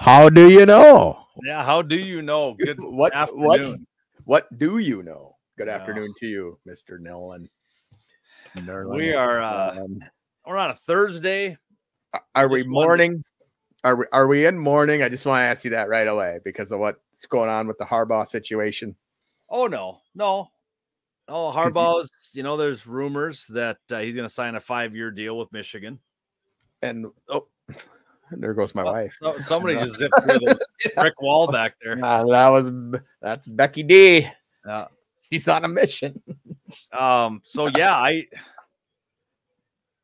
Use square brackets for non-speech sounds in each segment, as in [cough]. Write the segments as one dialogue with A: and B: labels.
A: How do you know?
B: Yeah, how do you know? [laughs] Good
A: What- what-
B: afternoon.
A: What do you know? Good
B: Yeah.
A: afternoon to you, Mr. Nerlin. Nerlin.
B: We are uh
A: Um,
B: we're on a Thursday.
A: are we morning? Are we are we in morning? I just want to ask you that right away because of what's going on with the Harbaugh situation.
B: Oh no, no. Oh, Harbaugh's, you know, there's rumors that uh, he's going to sign a five-year deal with Michigan.
A: And oh, there goes my
B: Oh,
A: wife.
B: So, somebody [laughs] just zipped through the [laughs] brick wall back there.
A: Uh, that was that's Becky D.
B: Yeah.
A: She's on a mission.
B: Um. So yeah, I,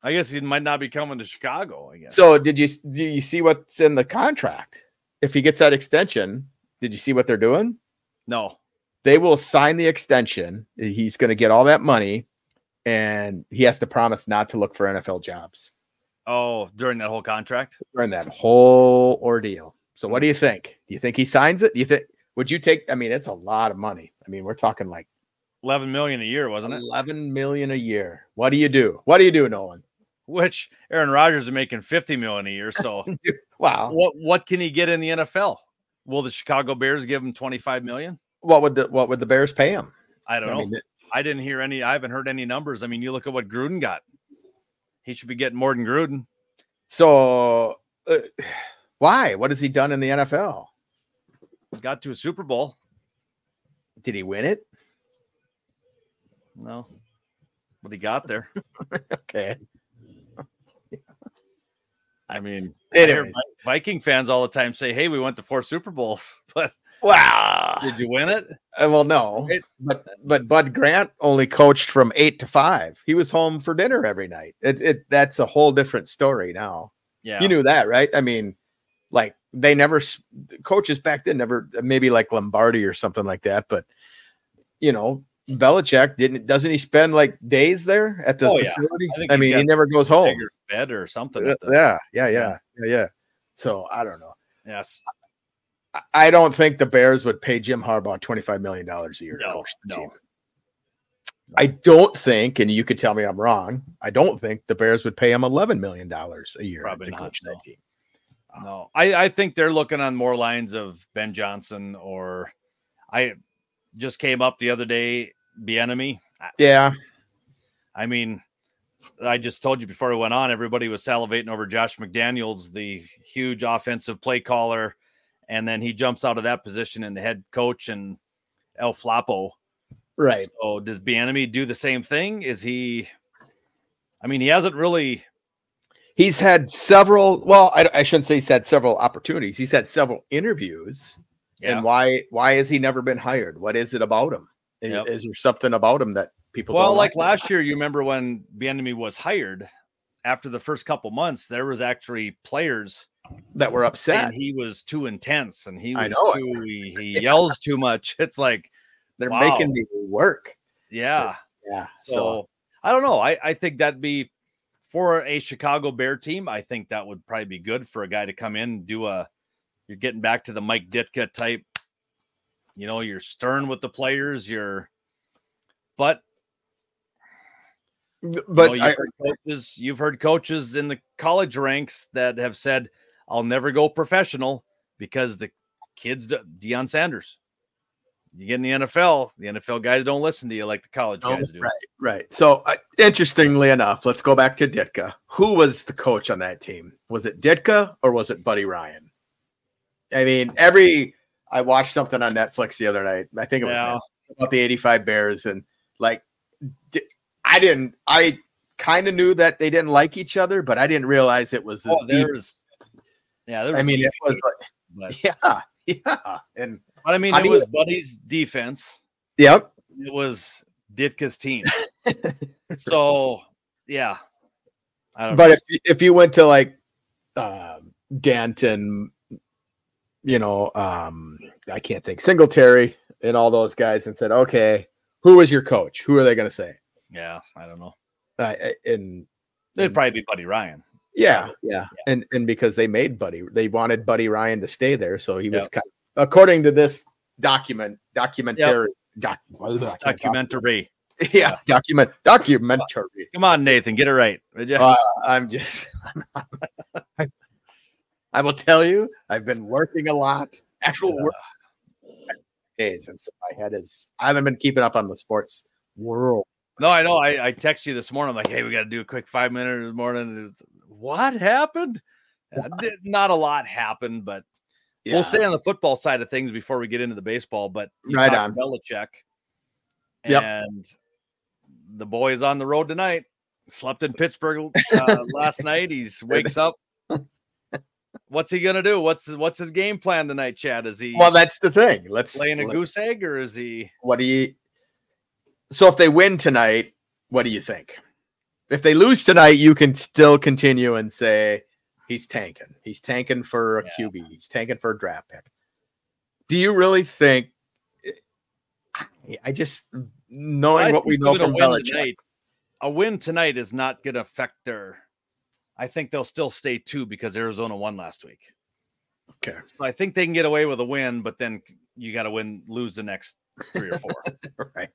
B: I guess he might not be coming to Chicago. I guess.
A: So did you do you see what's in the contract? If he gets that extension, did you see what they're doing?
B: no.
A: They will sign the extension. He's going to get all that money, and he has to promise not to look for NFL jobs
B: Oh, during that whole contract.
A: during that whole ordeal. So what do you think? Do you think he signs it? Do you think would you take? I mean, it's a lot of money. I mean, we're talking like
B: Eleven million a year, wasn't it?
A: eleven million a year. What do you do? What do you do, Nolan?
B: Which Aaron Rodgers is making fifty million a year. So [laughs]
A: Wow.
B: what what can he get in the NFL? Will the Chicago Bears give him twenty five million?
A: What would the what would the Bears pay him?
B: I don't
A: I
B: know.
A: mean,
B: I didn't hear any. I haven't heard any numbers. I mean, you look at what Gruden got. He should be getting more than Gruden.
A: So, uh, why? What has he done in the NFL?
B: Got to a Super Bowl.
A: Did he win it?
B: No, but he got there. [laughs]
A: Okay.
B: I mean, [laughs] I hear
A: Anyways,
B: Viking fans all the time say, "Hey, we went to four Super Bowls, [laughs] but
A: wow.
B: did you win it?"
A: Uh, well, no,
B: It-
A: but but Bud Grant only coached from eight to five. He was home for dinner every night. It, it that's a whole different story now.
B: Yeah,
A: You knew that, right? I mean, like they never coaches back then never maybe like Lombardi or something like that, but you know. Belichick didn't doesn't he spend like days there at the
B: Oh, yeah.
A: facility?
B: I
A: I, mean, he never goes home.
B: bed or something.
A: Yeah,
B: At the,
A: yeah, yeah, yeah, yeah, yeah. So I don't know.
B: Yes,
A: I- I don't think the Bears would pay Jim Harbaugh twenty-five million dollars a year to coach the
B: no.
A: team. I don't think, and you could tell me I'm wrong. I don't think the Bears would pay him eleven million dollars a year
B: Probably
A: to
B: not,
A: coach
B: no.
A: that team.
B: Um, no. I I think they're looking on more lines of Ben Johnson or I just came up the other day. Bieniemy.
A: Yeah,
B: I mean, I just told you before we went on, everybody was salivating over Josh McDaniels, the huge offensive play caller, and then he jumps out of that position and the head coach and El Flapo.
A: right.
B: So does Bieniemy do the same thing? Is he? I mean, he hasn't really.
A: He's had several. Well, I, I shouldn't say he's had several opportunities. He's had several interviews.
B: Yeah.
A: And why? Why has he never been hired? What is it about him? Is,
B: Yep.
A: is there something about him that people?
B: Well, like last year, you remember when Bieniemy was hired. After the first couple months, there was actually players
A: that were upset.
B: and he was too intense and he was too he, [laughs] he yells too much. [laughs] It's like,
A: They're
B: Wow.
A: making me work.
B: yeah.
A: Yeah.
B: So,
A: So,
B: I don't know. I, I think that'd be for a Chicago Bear team. I think that would probably be good for a guy to come in and do a. You're getting back to the Mike Ditka type. You know, you're stern with the players. You're, but
A: but
B: you know, you've, heard coaches. You've heard coaches in the college ranks that have said, "I'll never go professional because the kids." do- Deion Sanders. You get in the NFL, the NFL guys don't listen to you like the college
A: Oh,
B: guys do.
A: right, right. So, uh, interestingly enough, let's go back to Ditka. Who was the coach on that team? Was it Ditka or was it Buddy Ryan? I mean, every I watched something on Netflix the other night. I think it was
B: Yeah.
A: About the '85 Bears, and like, I didn't. I kind of knew that they didn't like each other, but I didn't realize it was as
B: Oh,
A: deep.
B: there yeah, there was
A: I mean, it was like,
B: but, [laughs]
A: yeah, yeah, and
B: but I mean, it
A: do you-
B: was Buddy's defense.
A: yep.
B: It was Ditka's team. [laughs] so, yeah, I don't
A: But
B: know.
A: if if you went to like uh, Danton, you know, um, I can't think Singletary and all those guys, and said, "Okay, who was your coach? Who are they going to say?"
B: Yeah, I don't know.
A: Uh, and
B: It'd probably be Buddy Ryan.
A: yeah, yeah, and and because they made Buddy, they wanted Buddy Ryan to stay there, so he was
B: Yep.
A: kind according to this document documentary doc, I can't talk.
B: Documentary. [laughs]
A: yeah document documentary.
B: Come on, Nathan, get it right. Would you?
A: Uh, I'm just, [laughs] I'm, I will tell you, I've been working a lot. Actual work days, and so my head is. I haven't been keeping up on the sports world.
B: No, I know. I, I text you this morning. I'm like, hey, we got to do a quick five minute this morning. Was, what happened? Uh, not a lot happened, but yeah. we'll stay on the football side of things before we get into the baseball. But
A: right on
B: Belichick, yep. and the boy is on the road tonight. Slept in Pittsburgh [laughs] uh, last night. He's wakes up. What's he gonna do? What's what's his game plan tonight, Chad? Is he
A: well? That's the thing. Let's
B: playing a goose egg, or is he?
A: What do you? So if they win tonight, what do you think? If they lose tonight, you can still continue and say he's tanking. He's tanking for a yeah. QB. He's tanking for a draft pick. Do you really think? I just knowing what we know from Belichick.
B: Tonight, a win tonight is not going to affect their. I think they'll still stay two because Arizona won last week.
A: Okay.
B: So I think they can get away with a win, but then you got to win, lose the next three or four. [laughs]
A: right.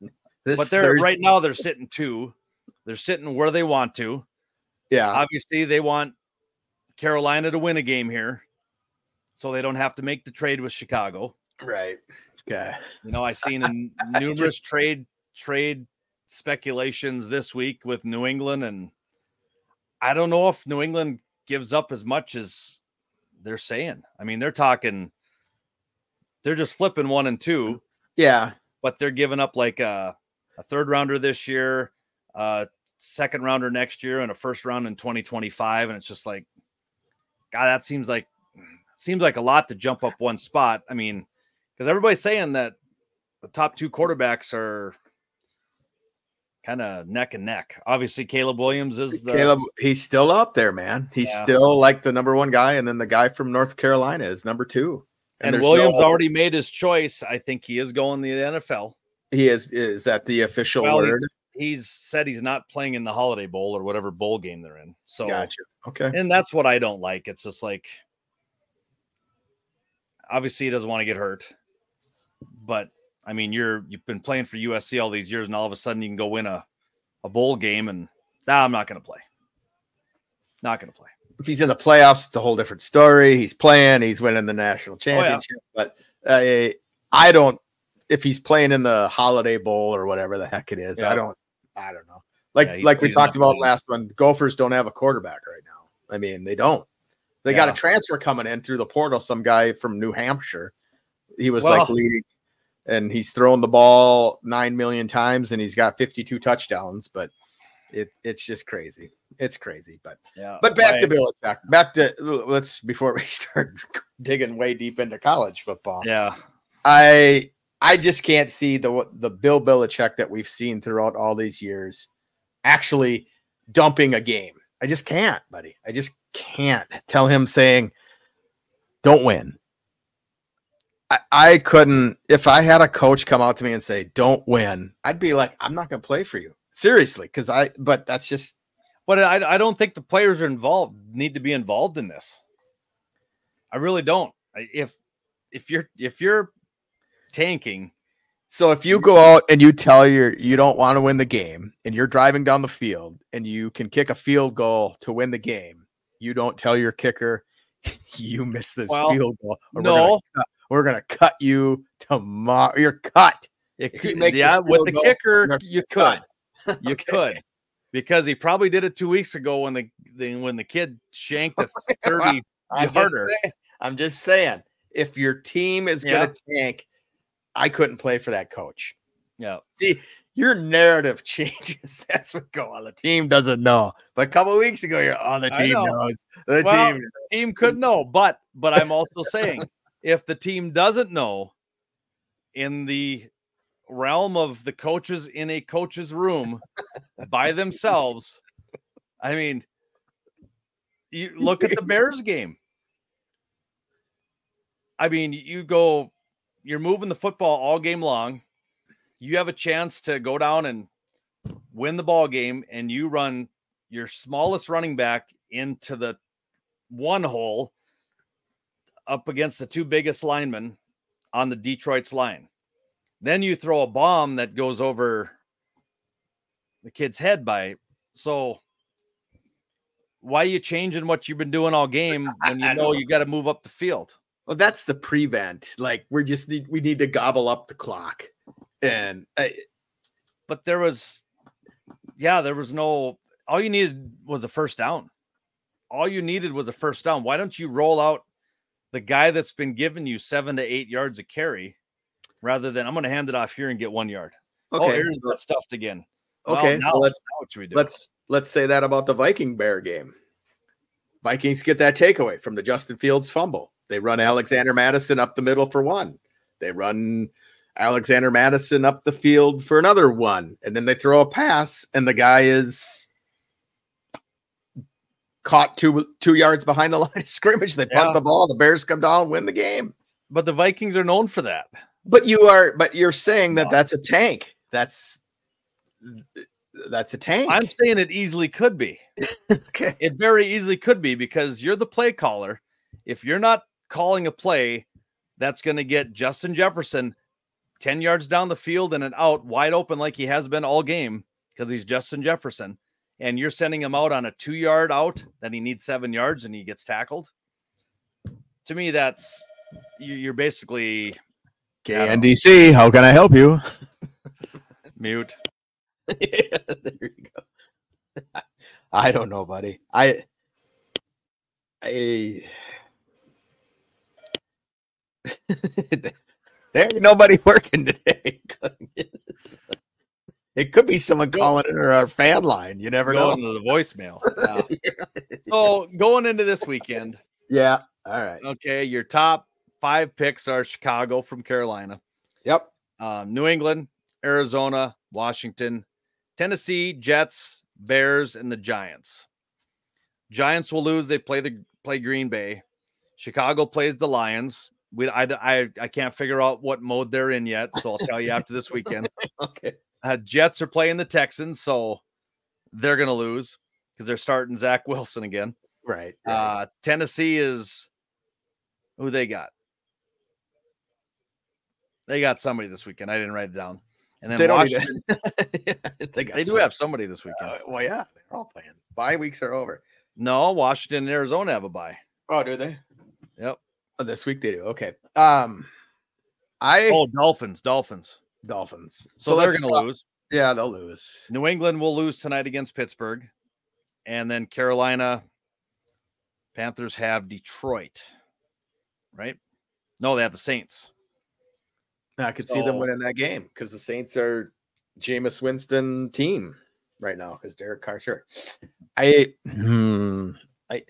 A: [laughs]
B: This but they're Thursday. right now they're sitting two. They're sitting where they want to.
A: Yeah.
B: Obviously, they want Carolina to win a game here, so they don't have to make the trade with Chicago.
A: Right. Okay.
B: You know, I've seen [laughs] in numerous just... trade trade speculations this week with New England, and I don't know if New England gives up as much as they're saying. I mean, they're talking, they're just flipping one and two.
A: Yeah,
B: but they're giving up like a, a third rounder this year, a second rounder next year, and a first round in 2025, and it's just like, God, that seems like seems like a lot to jump up one spot. I mean, because everybody's saying that the top two quarterbacks are kind of neck and neck. Obviously, Caleb Williams is the
A: Caleb. He's still up there, man. He's yeah. still like the number one guy, and then the guy from North Carolina is number two.
B: And, and Williams no, already made his choice. I think he is going to the NFL.
A: He is. Is that the official well, word?
B: He's, he's, said he's not playing in the Holiday Bowl or whatever bowl game they're in. So,
A: gotcha. Okay.
B: And that's what I don't like. It's just like, obviously, he doesn't want to get hurt, but I mean, you're you've been playing for USC all these years, and all of a sudden you can go win a, a bowl game, and nah, I'm not going to play. Not going to play.
A: If he's in the playoffs, it's a whole different story. He's playing, he's winning the national championship. Oh, yeah. But uh, I don't. If he's playing in the Holiday Bowl or whatever the heck it is, yeah. I don't. I don't know. Like yeah, like we talked about last one, Gophers don't have a quarterback right now. I mean, they don't. They got a transfer coming in through the portal. Some guy from New Hampshire. He was well, like leading and he's thrown the ball nine million times and he's got 52 touchdowns, but it, it's just crazy. It's crazy. But yeah, but back right. to Belichick. Back to let's before [laughs] we start digging way deep into college football.
B: Yeah.
A: I I just can't see the the Bill Belichick that we've seen throughout all these years actually dumping a game. I just can't, buddy. I just can't tell him saying, "Don't win." I, couldn't if I had a coach come out to me and say, "Don't win," I'd be like, "I'm not going to play for you." Seriously, because I. But that's just.
B: But I, I don't think the players are involved need to be involved in this. I really don't. If if you're if you're tanking,
A: so if you go out and you tell your you don't want to win the game and you're driving down the field and you can kick a field goal to win the game, you don't tell your kicker [laughs] you miss this well, field goal.
B: no,
A: we're gonna cut you tomorrow. You're cut.
B: You could, yeah, with the kicker, you could. [laughs] You okay. could. Because he probably did it two weeks ago when the, the when the kid shanked a [laughs] 30
A: I'm
B: yarder.
A: Just I'm just saying, if your team is yeah. gonna tank, I couldn't play for that coach.
B: Yeah.
A: See, your narrative [laughs] changes as we go on. The team doesn't know, but a couple weeks ago, you're on oh, the team know. knows. The well, team,
B: team could know, but but I'm also saying if the team doesn't know in the realm of the coaches in a coach's room by themselves, I mean, you look at the Bears game. I mean, you go, you're moving the football all game long. You have a chance to go down and win the ball game, and you run your smallest running back into the one hole up against the two biggest linemen on the Detroit's line. Then you throw a bomb that goes over the kid's head by so why are you changing what you've been doing all game [laughs] when you know you got to move up the field?
A: Well, that's the prevent. Like we're just need we need to gobble up the clock, and I,
B: But there was, yeah, there was no. All you needed was a first down. All you needed was a first down. Why don't you roll out the guy that's been giving you seven to eight yards of carry, rather than I'm going to hand it off here and get one yard. Oh,
A: okay,
B: here's that stuffed again.
A: Okay.
B: now,
A: so let's
B: now what should we do?
A: let's let's say that about the Viking Bear game. Vikings get that takeaway from the Justin Fields fumble. They run Alexander Mattison up the middle for one. They run Alexander Mattison up the field for another one, and then they throw a pass, and the guy is caught two two yards behind the [laughs] line of scrimmage. They punt
B: Yeah.
A: the ball. The Bears come down, win the game.
B: but the Vikings are known for that.
A: But you are, but you're saying that
B: No.
A: that's a tank. That's that's a tank.
B: I'm saying it easily could be. [laughs]
A: okay.
B: It very easily could be because you're the play caller. If you're not calling a play that's going to get Justin Jefferson 10 yards down the field and an out wide open like he has been all game because he's Justin Jefferson, and you're sending him out on a two yard out, then he needs seven yards and he gets tackled. To me, that's you- you're basically
A: KNDC, how can I help you? [laughs]
B: mute.
A: yeah, there you go. [laughs] I don't know, buddy. I I [laughs] there ain't nobody working today. It could be someone calling in our fan line. You never know.
B: Going to the voicemail. [laughs] Yeah. so going into this weekend,
A: Yeah. All right.
B: okay, your top five picks are Chicago from Carolina.
A: Yep.
B: um, New England, Arizona, Washington, Tennessee, Jets, Bears, and the Giants. Giants will lose. They play the play Green Bay. Chicago plays the Lions. We I, I I can't figure out what mode they're in yet, so I'll tell you after this weekend. [laughs]
A: Okay.
B: Uh, Jets are playing the Texans, so they're gonna lose because they're starting Zach [laughs] Wilson again.
A: Right. right.
B: Uh, Tennessee is who they got. They got somebody this weekend. I didn't write it down. And then
A: they don't
B: Washington, [laughs]
A: they, got
B: they do have somebody this weekend.
A: Uh, well, yeah, they're all playing. Bye weeks are over.
B: no, Washington and Arizona have a bye.
A: Oh, do they?
B: Yep.
A: Oh, this week they do. Okay. Um, I
B: Oh, Dolphins, Dolphins.
A: Dolphins.
B: So, they're going to lose.
A: Yeah, they'll lose.
B: New England will lose tonight against Pittsburgh, and then Carolina Panthers have Detroit. Right? No, they have the Saints.
A: I could see them winning that game because the Saints are Jameis Winston team right now because Derek Carr. Sure. I hmm, I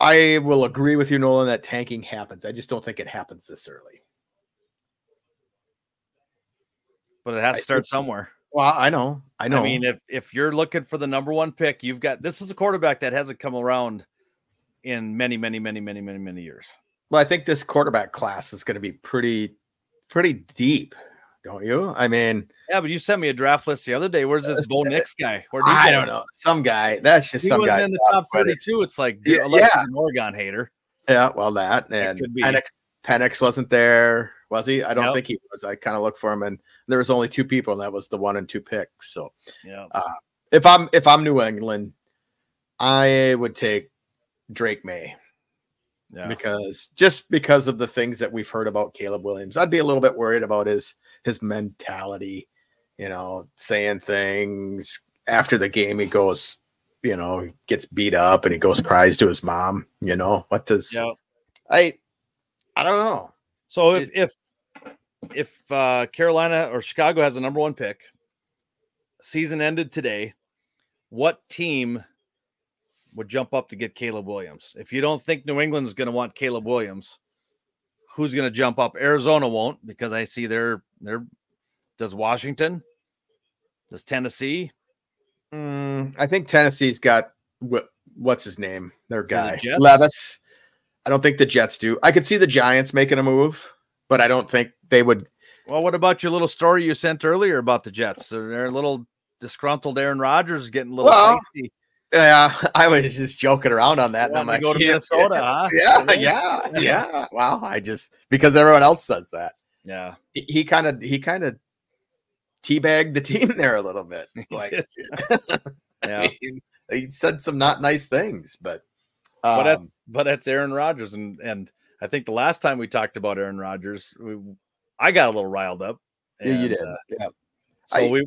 A: I will agree with you, Nolan, that tanking happens. I just don't think it happens this early.
B: But it has to start somewhere.
A: Well, I know. I know.
B: I mean, if if you're looking for the number one pick, you've got this is a quarterback that hasn't come around in many, many, many, many, many, many years.
A: well, I think this quarterback class is going to be pretty pretty deep, don't you? I mean,
B: Yeah, but you sent me a draft list the other day. Where's this Bo Nix guy? Where
A: I don't know. Some guy. That's just
B: He
A: some guy.
B: in the top. 32. It's like, dude,
A: Yeah, yeah.
B: an Oregon hater.
A: Yeah, well, that and. Penix, Penix wasn't there, was he? I don't
B: Yep.
A: think he was. I kind of looked for him, and there was only two people, and that was the one and two picks. So
B: Yeah.
A: Uh, if I'm if I'm New England, I would take Drake Maye
B: Yeah.
A: because just because of the things that we've heard about Caleb Williams, I'd be a little bit worried about his his mentality. You know, saying things after the game, he goes, you know, he gets beat up and he goes cries to his mom. You know, what does
B: Yeah.
A: I I don't know.
B: So if if if uh, Carolina or Chicago has a number one pick, season ended today, what team would jump up to get Caleb Williams? If you don't think New England's going to want Caleb Williams, who's going to jump up? Arizona won't because I see they're they're. Does Washington? Does Tennessee?
A: Mm, I think Tennessee's got what what's his name? Their guy Levis. I don't think the Jets do. I could see the Giants making a move, but I don't think they would.
B: Well, what about your little story you sent earlier about the Jets? They're, they're a little disgruntled. Aaron Rodgers getting a little
A: Well. Yeah, [laughs] I was just joking around on that. And I'm like,
B: go to
A: yeah,
B: Minnesota, huh?
A: yeah, yeah, [laughs] yeah. Well, I just because everyone else says that.
B: Yeah.
A: He kind of he kind of teabagged the [laughs] team there a little bit. Like
B: Yeah.
A: I mean, he said some not nice things, but
B: but
A: um,
B: that's but that's Aaron Rodgers, and and I think the last time we talked about Aaron Rodgers, we, I got a little riled up.
A: yeah, you did.
B: uh,
A: yeah.
B: so
A: I-
B: we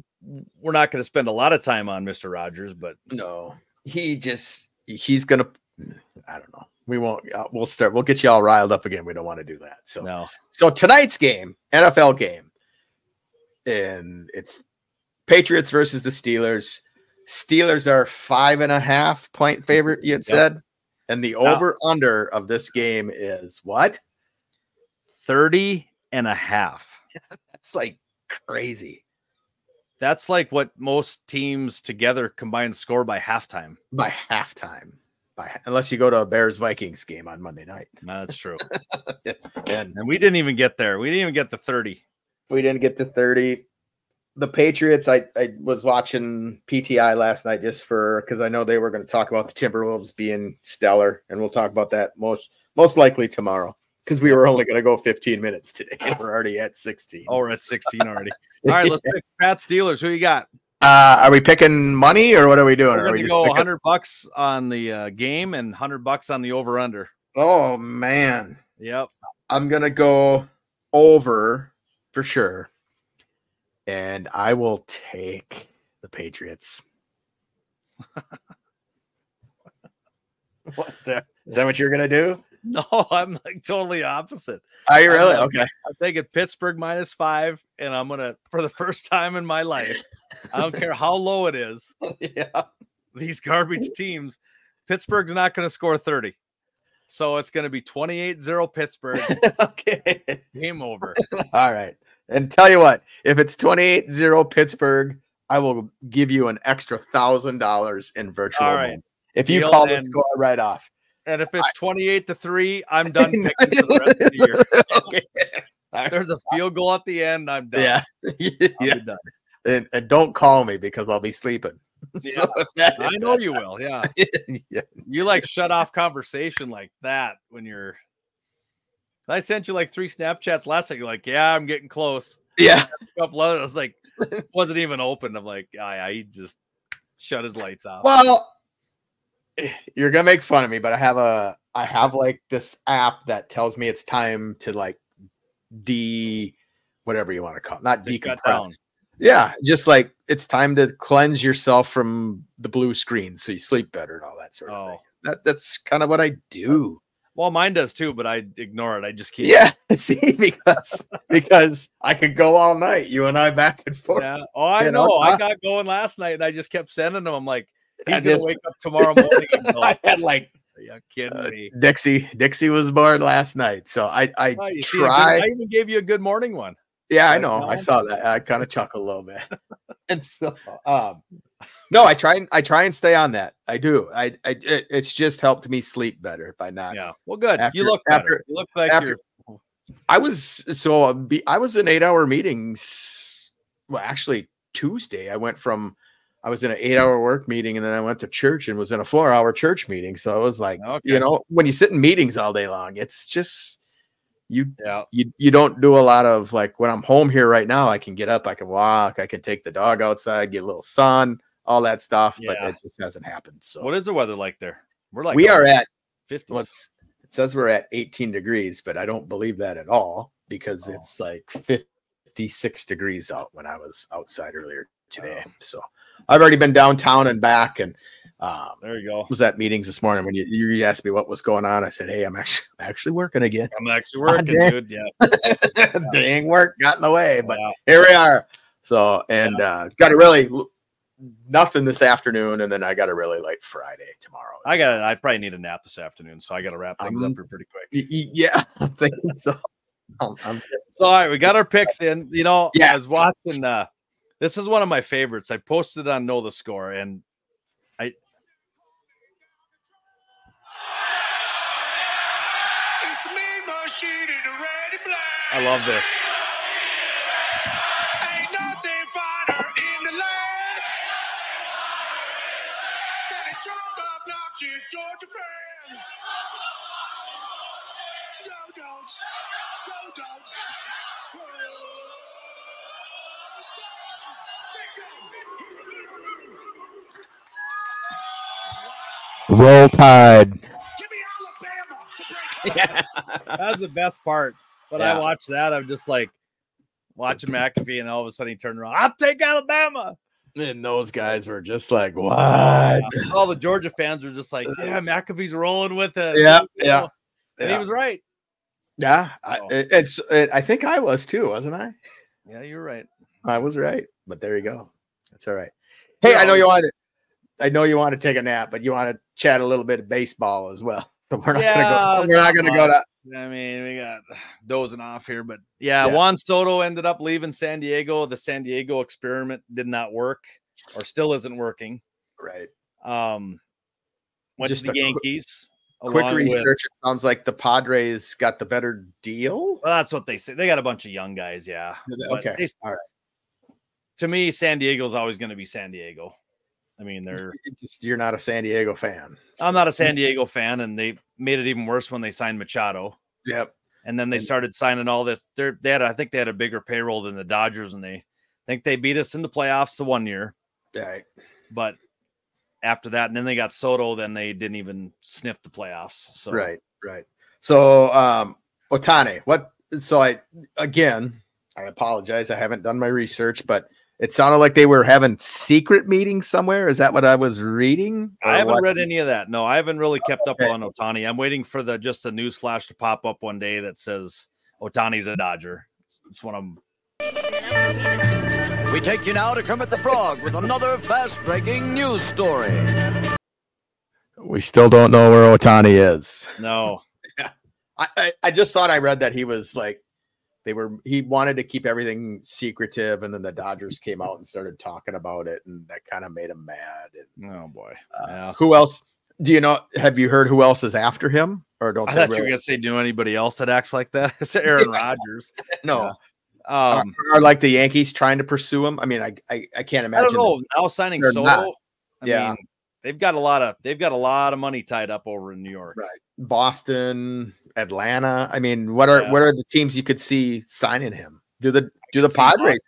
B: we're not going to spend a lot of time on Mister Rogers, but
A: No, he just he's gonna. I don't know. We won't. Uh, we'll start. We'll get you all riled up again. We don't want to do that. So
B: no,
A: So tonight's game, NFL game, and it's Patriots versus the Steelers. Steelers are five and a half point favorite, you had
B: Yep.
A: said. And the oh.
B: Yeah.
A: over under of this game is what?
B: 30 and a half. [laughs]
A: That's like crazy
B: That's like what most teams together combined score by halftime.
A: by halftime. By unless you go to a Bears Vikings game on Monday night.
B: No, [laughs] That's true. [laughs]
A: And
B: and we didn't even get there. We didn't even get the 30.
A: we didn't get to 30 the patriots i i was watching pti last night just for because i know they were going to talk about the timberwolves being stellar and we'll talk about that most most likely tomorrow because we were only going to go 15 minutes today and we're already at 16
B: Oh, we're at 16 already. All right, let's [laughs] pick Pat Steelers. Who you got?
A: uh are we picking money or what are we doing
B: We're
A: are we
B: going to
A: just
B: go
A: picking-
B: 100 bucks on the uh, game and 100 bucks on the over under.
A: oh man
B: Yep.
A: i'm gonna go over for sure and i will take the patriots what the, is that what you're gonna do [laughs]
B: No, I'm like totally opposite.
A: are you really
B: Um,
A: okay
B: I'm taking Pittsburgh minus five, and I'm gonna for the first time in my life. I don't care how low it is. [laughs]
A: yeah
B: These garbage teams, Pittsburgh's not going to score 30. So it's going to be 28-0 Pittsburgh. [laughs]
A: okay
B: Game over. [laughs]
A: all right and tell you what if it's 28-0 pittsburgh i will give you an extra thousand dollars in virtual
B: All right.
A: if you
B: Deal,
A: call the score right off
B: And if it's 28 to 3, [laughs] I'm done picking for the rest of the year.
A: okay. Right.
B: There's a field goal at the end. I'm done.
A: Yeah. Yeah.
B: done.
A: And, and don't call me because I'll be sleeping. [laughs] So if that-
B: I know you will. Yeah. [laughs]
A: yeah.
B: You like shut off conversation like that when you're. I sent you like three Snapchats last night. You're like, yeah, I'm getting close.
A: Yeah. [laughs]
B: A couple others, I was like, wasn't even open. I'm like, ah, yeah, he just shut his lights off.
A: Well, you're gonna make fun of me, but I have a I have like this app that tells me it's time to like de whatever you want to call it, not
B: To
A: decompress. Yeah, just like it's time to cleanse yourself from the blue screen so you sleep better and all that sort of thing.
B: Oh.
A: That that's kind of what I do.
B: Well, mine does too, but I ignore it. I just keep.
A: Yeah, [laughs] see, because because I could go all night, you and I back and forth.
B: Yeah. Oh, I
A: You know,
B: know. I [laughs] got going last night, and I just kept sending them. I'm like, he's
A: I
B: gonna
A: just-
B: wake up tomorrow morning. And [laughs] go,
A: I had like
B: Are you kidding
A: uh,
B: me?
A: Dixie. Dixie was born last night, so I I
B: Oh, you see. I even gave you a good morning one.
A: Yeah, I know. I saw that. I kind of chuckled a little bit. [laughs] and so, um, no, I try and I try and stay on that. I do. I, I it, it's just helped me sleep better by not.
B: Yeah. Well, good.
A: After-
B: you look better.
A: after-
B: you look like
A: after-
B: you're.
A: I was so uh, I was in eight hour meetings. Well, actually, Tuesday I went from I was in an eight hour work meeting and then I went to church and was in a four hour church meeting. So I was like,
B: Okay.
A: you know, when you sit in meetings all day long, it's just you
B: Yeah.
A: you you don't do a lot of like when I'm home here right now, I can get up, I can walk, I can take the dog outside, get a little sun, all that stuff,
B: Yeah.
A: but it just hasn't happened. So
B: What is the weather like there? We're like
A: we are at
B: 50.
A: what's it says we're at 18 degrees, but I don't believe that at all because
B: Oh.
A: it's like 56 degrees out when I was outside earlier today.
B: Oh.
A: So I've already been downtown and back and um
B: There you go.
A: was at meetings this morning when you, you asked me what was going on. I said, Hey, I'm actually [laughs] actually working again.
B: I'm actually [laughs] working,
A: dang.
B: dude. [laughs] Yeah.
A: Dang work got in the way, but
B: Wow.
A: here we are. So, and uh, got a really nothing this afternoon, and then I got a really late Friday tomorrow.
B: I got. I probably need a nap this afternoon, so I got to wrap things
A: Um,
B: up here pretty quick.
A: Y- y- yeah, I'm thinking so. I'm, I'm-
B: So all right, we got our picks in. You know,
A: Yeah.
B: I was watching. uh This is one of my favorites. I posted on Know the Score, and
C: It's the mean machine in the ready black.
B: I love this.
A: Roll Tide.
C: Give me Alabama to break.
A: Yeah.
B: That was the best part. But
A: Yeah.
B: I watched that. I'm just like watching McAfee, and all of a sudden he turned around. I'll take Alabama.
A: And those guys were just like, what?
B: All the Georgia fans were just like, "Yeah, McAfee's rolling with it."
A: Yeah,
B: You
A: yeah.
B: And
A: Yeah.
B: he was right.
A: Yeah, I, it- it's. It, I think I was too, wasn't I?
B: Yeah, you're right.
A: I was right, but there you go. That's all right. Hey, I know you want to. I know you want to take a nap, but you want to chat a little bit of baseball as well. [laughs] So we're not
B: Yeah,
A: gonna go. We're not gonna go to.
B: I mean, we got dozing off here, but yeah,
A: Yeah.
B: Juan Soto ended up leaving San Diego. The San Diego experiment did not work, or still isn't working.
A: Right.
B: Um, went
A: Just
B: to the
A: a quick-
B: Yankees.
A: Quick research.
B: with-
A: It sounds like the Padres got the better deal.
B: well, that's what they say. They got a bunch of young guys. Yeah.
A: Okay.
B: they-
A: All right.
B: to me, San Diego's always going to be San Diego. I mean, they're.
A: Just you're not a San Diego fan.
B: I'm not a San Diego fan, and they made it even worse when they signed Machado.
A: Yep.
B: and then they started signing all this. They're, they had, I think, they had a bigger payroll than the Dodgers, and they think they beat us in the playoffs the one year.
A: Right.
B: But after that, and then they got Soto, then they didn't even sniff the playoffs. So
A: Right. Right. So, um, Ohtani, what? So I again, I apologize. I haven't done my research, but it sounded like they were having secret meetings somewhere. Is that what I was reading?
B: I haven't
A: what?
B: read any of that. No, I haven't really kept up
A: Okay.
B: on Ohtani. I'm waiting for the just a news flash to pop up one day that says Ohtani's a Dodger. It's, it's one of them.
D: We take you now to Kermit the Frog with another fast breaking news story.
A: We still don't know where Ohtani is.
B: No, [laughs]
A: I, I, I just thought I read that he was like they were he wanted to keep everything secretive, and then the Dodgers came out and started talking about it, and that kind of made him mad. And
B: oh boy.
A: uh,
B: Yeah.
A: who else? Do you know? Have you heard who else is after him, or don't
B: I thought you were gonna say, do anybody else that acts like that? [laughs] It's [laughs] Aaron Rodgers. [laughs]
A: no?
B: Um,
A: are, are like the Yankees trying to pursue him? I mean, I I, I can't
B: I
A: imagine.
B: don't know. Now signing Soto,
A: Yeah.
B: mean, they've got a lot of they've got a lot of money tied up over in New York.
A: Right. Boston, Atlanta. I mean, what are
B: Yeah.
A: what are the teams you could see signing him? Do the do the Padres?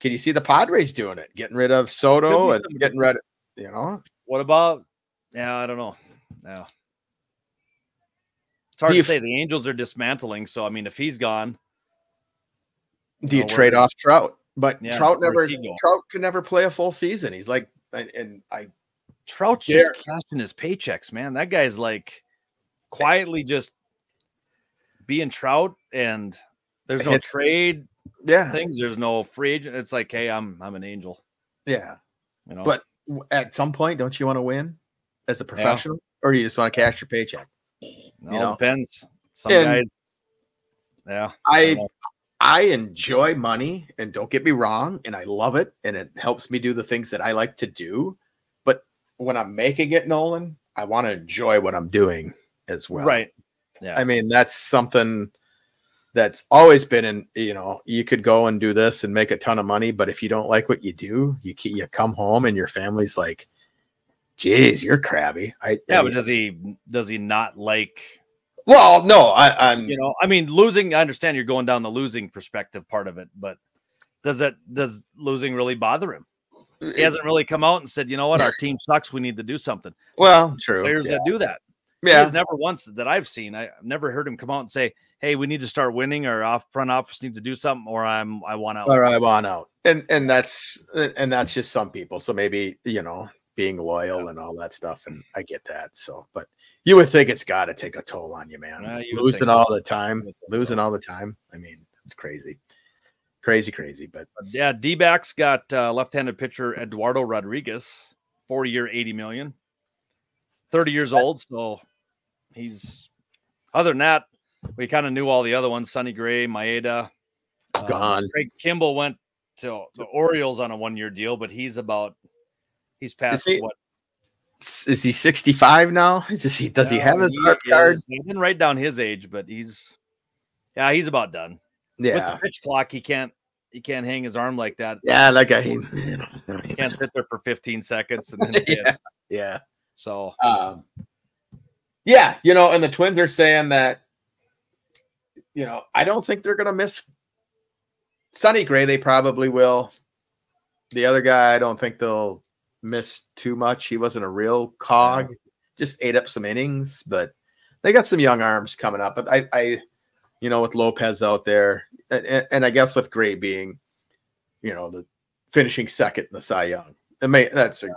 A: Can you see the Padres doing it? Getting rid of Soto and getting rid of you know?
B: What about? Yeah, I don't know. Yeah, it's hard
A: Do
B: to
A: you
B: say. The Angels are dismantling, so I mean, if he's gone,
A: Do you
B: know,
A: trade off Trout? But
B: Yeah,
A: Trout never? Trout could never play a full season. He's like and, and I
B: Trout's
A: There-
B: just cashing his paychecks, man. That guy's like quietly just being Trout, and there's no trade
A: yeah,
B: things. There's no free agent. It's like, hey, I'm I'm an angel.
A: yeah.
B: You know,
A: But at some point, don't you want to win as a professional, or you just want to cash your paycheck?
B: it
A: you know.
B: depends. Some
A: And-
B: guys, yeah.
A: I. I enjoy money, and don't get me wrong, and I love it, and it helps me do the things that I like to do. When I'm making it, Nolan, I want to enjoy what I'm doing as well.
B: right. Yeah.
A: I mean, that's something that's always been in. You know, you could go and do this and make a ton of money, but if you don't like what you do, you you come home and your family's like, "Geez, you're crabby." I
B: yeah,
A: I
B: but does he does he not like
A: well, no, I, I'm
B: you know? I mean, losing. I understand you're going down the losing perspective part of it, but does it does losing really bother him? He hasn't really come out and said, you know what, our team sucks. We need to do something.
A: well, true.
B: Players
A: yeah.
B: that do that.
A: Yeah.
B: has never once that I've seen. I, I've never heard him come out and say, "Hey, we need to start winning, or off front office needs to do something, or I'm I want out."
A: or I want out. And and that's and that's just some people. So maybe you know being loyal and all that stuff. And I get that. So, but you would think it's got to take a toll on you, man.
B: Yeah, you
A: losing
B: think so.
A: all the time, losing all the time. I mean, it's crazy, crazy, crazy. But
B: Yeah, D backs got uh, left handed pitcher Eduardo Rodriguez, four year, 80 million, 30 years old. So he's, other than that, we kind of knew all the other ones Sonny Gray, Maeda. um,
A: Gone.
B: Craig Kimbrel went to the Orioles on a one year deal, but he's about, he's past
A: he-
B: what?
A: is he sixty five now? Is he? Does he have his
B: he
A: card?
B: I didn't write down his age, but he's, yeah, he's about done. With
A: Yeah,
B: the pitch clock, he can't, he can't hang his arm like that.
A: yeah. Like I,
B: He can't sit there for 15 seconds and then [laughs]
A: yeah, yeah.
B: So
A: Um, yeah, you know, and the Twins are saying that, you know, I don't think they're going to miss Sonny Gray. They probably will. The other guy, I don't think they'll miss too much. He wasn't a real cog. just ate up some innings, but they got some young arms coming up. But I, I you know, with Lopez out there, and, and I guess with Gray being, you know, the finishing second in the Cy Young, it may that's a,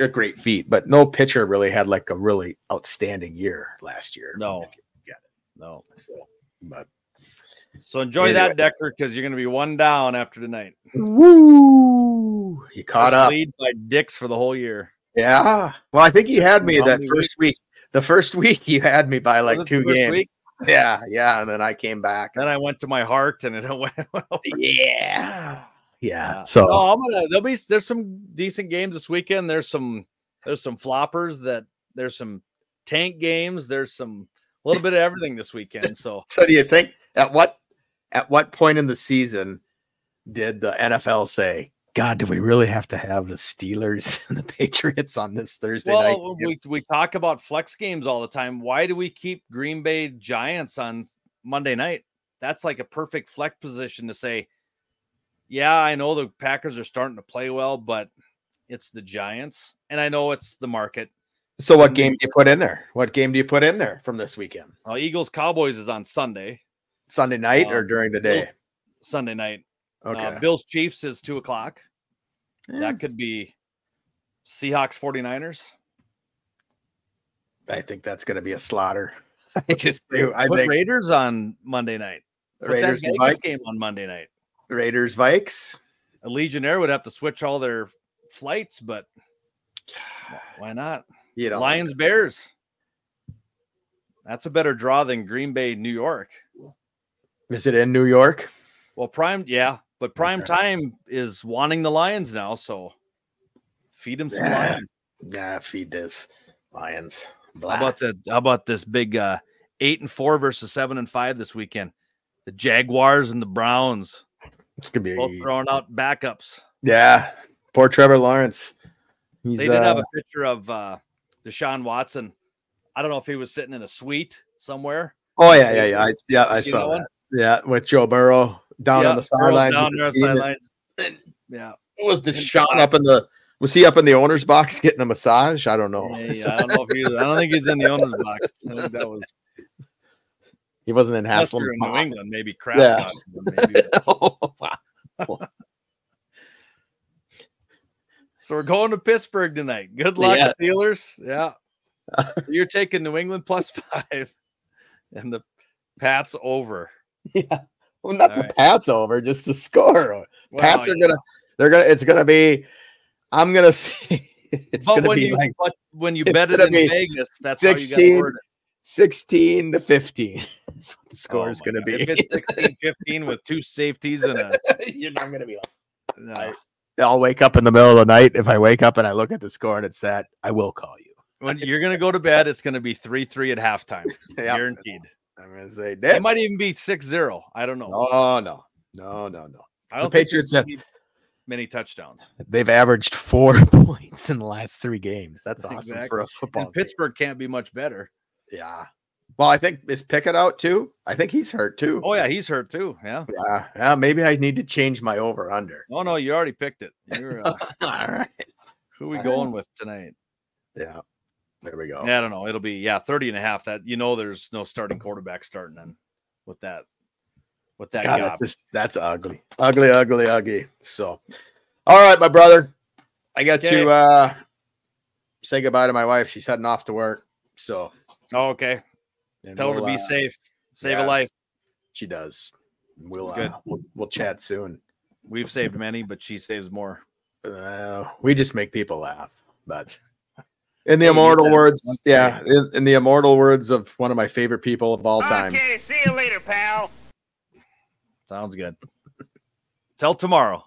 A: a great feat. But no pitcher really had like a really outstanding year last year.
B: No.
A: if you get
B: No.
A: So, but
B: So enjoy
A: Anyway.
B: that, Decker, because you're going to be one down after tonight.
A: woo, you caught
B: First
A: up.
B: Lead by Dix for the whole year.
A: Yeah. Well, I think you had me
B: How
A: that
B: many
A: first week. The first [laughs] week you had me by like two games.
B: week?
A: Yeah, yeah, and then I came back.
B: Then I went to my heart and it [laughs] went.
A: Yeah. Yeah.
B: Yeah.
A: So
B: No, I'm gonna. There'll be there's some decent games this weekend. There's some there's some floppers that there's some tank games. There's some a little bit of everything this weekend. So [laughs]
A: so do you think at what at what point in the season did the NFL say, God, do we really have to have the Steelers [laughs] and the Patriots on this Thursday night?
B: well, we we talk about flex games all the time. Why do we keep Green Bay Giants on Monday night? That's like a perfect flex position to say, yeah, I know the Packers are starting to play well, but it's the Giants, and I know it's the market.
A: So what game do you put in there? What game do you put in there from this weekend?
B: Uh, Eagles Cowboys is on Sunday,
A: Sunday night
B: Uh,
A: or during the day?
B: Sunday night.
A: Okay.
B: Uh, Bills Chiefs is two o'clock.
A: Yeah,
B: That could be Seahawks 49ers.
A: I think that's going to be a slaughter. [laughs] I just [laughs] do. I
B: Put
A: think
B: Raiders on Monday night. Put
A: Raiders and Vikes.
B: game on Monday night.
A: Raiders Vikes.
B: A Legionnaire would have to switch all their flights, but [sighs] why not?
A: You know,
B: Lions Bears. That's a better draw than Green Bay New York.
A: is it in New York?
B: Well, prime, yeah, but prime
A: Okay.
B: time is wanting the Lions now, so feed them some
A: Yeah.
B: Lions.
A: Nah, feed this Lions.
B: How about the how about this big uh eight and four versus seven and five this weekend? The Jaguars and the Browns
A: it's gonna be
B: both throwing out backups.
A: yeah. Poor Trevor Lawrence. He's,
B: They did have
A: uh,
B: a picture of uh Deshaun Watson. I don't know if he was sitting in a suite somewhere.
A: oh yeah, yeah, yeah. I, yeah, I saw
B: that.
A: Yeah, with Joe Burrow down
B: Yeah,
A: on the
B: Burrow's
A: sidelines.
B: Down
A: with
B: there on
A: his team.
B: sidelines. Yeah.
A: Was
B: And
A: Deshaun
B: Josh.
A: up in the? Was he up in the owner's box [laughs] getting a massage? I don't know.
B: Hey, I don't know if he's. I don't think he's in the owner's box. I think that was [laughs]
A: he wasn't in
B: unless
A: Haslam.
B: in New England, maybe crap.
A: Yeah.
B: Maybe. [laughs]
A: oh, wow.
B: So we're going to Pittsburgh tonight. Good luck,
A: Yeah.
B: Steelers. Yeah. So you're taking New England plus five and the Pats over.
A: yeah. Well, not
B: All
A: the
B: right.
A: Pats over, just the score. Pats
B: Well,
A: are gonna. They're gonna. It's gonna be. I'm gonna [laughs] see. It's
B: but
A: gonna
B: when
A: be
B: you
A: like
B: but when you bet it in Vegas, that's how you got to
A: 16
B: word it.
A: 16 to 15. [laughs] That's what the score
B: Oh
A: is gonna
B: God.
A: be.
B: If it's 16 15 with two safeties and a [laughs]
A: You're not gonna be. Like,
B: no.
A: I- I'll wake up in the middle of the night. If I wake up and I look at the score and it's that, I will call you.
B: when you're gonna go to bed, it's gonna be three three at halftime.
A: Yeah.
B: Guaranteed.
A: I'm gonna say,
B: It might even be 6-0. I don't know.
A: No, no, no, no, no.
B: I don't
A: the Patriots have-
B: many touchdowns.
A: They've averaged four [laughs] points in the last three games. That's awesome for
B: Exactly.
A: a football.
B: And. Pittsburgh can't be much better.
A: Yeah. Well, I think is Pickett out too. I think he's hurt too.
B: Oh yeah, he's hurt too. Yeah.
A: Yeah. Yeah. Maybe I need to change my over under.
B: Oh no, you already picked it. You're, uh, [laughs]
A: All right.
B: who we going with tonight?
A: Yeah. There we go.
B: Yeah, I don't know. It'll be yeah, 30 and a half. That you know there's no starting quarterback starting then with that with that
A: God, that's, just, that's ugly. Ugly, ugly, ugly. So, all right, my brother. I got
B: Okay.
A: to uh say goodbye to my wife. She's heading off to work. So,
B: Oh, okay. Tell her to be
A: uh,
B: safe. Save
A: yeah.
B: a life.
A: She does. We'll,
B: That's good.
A: uh, we'll we'll chat soon.
B: We've saved many, but she saves more.
A: Uh, we just make people laugh, but in the immortal words, yeah, in, in the immortal words of one of my favorite people of all time.
D: Okay, see you later, pal.
B: Sounds good. Till tomorrow.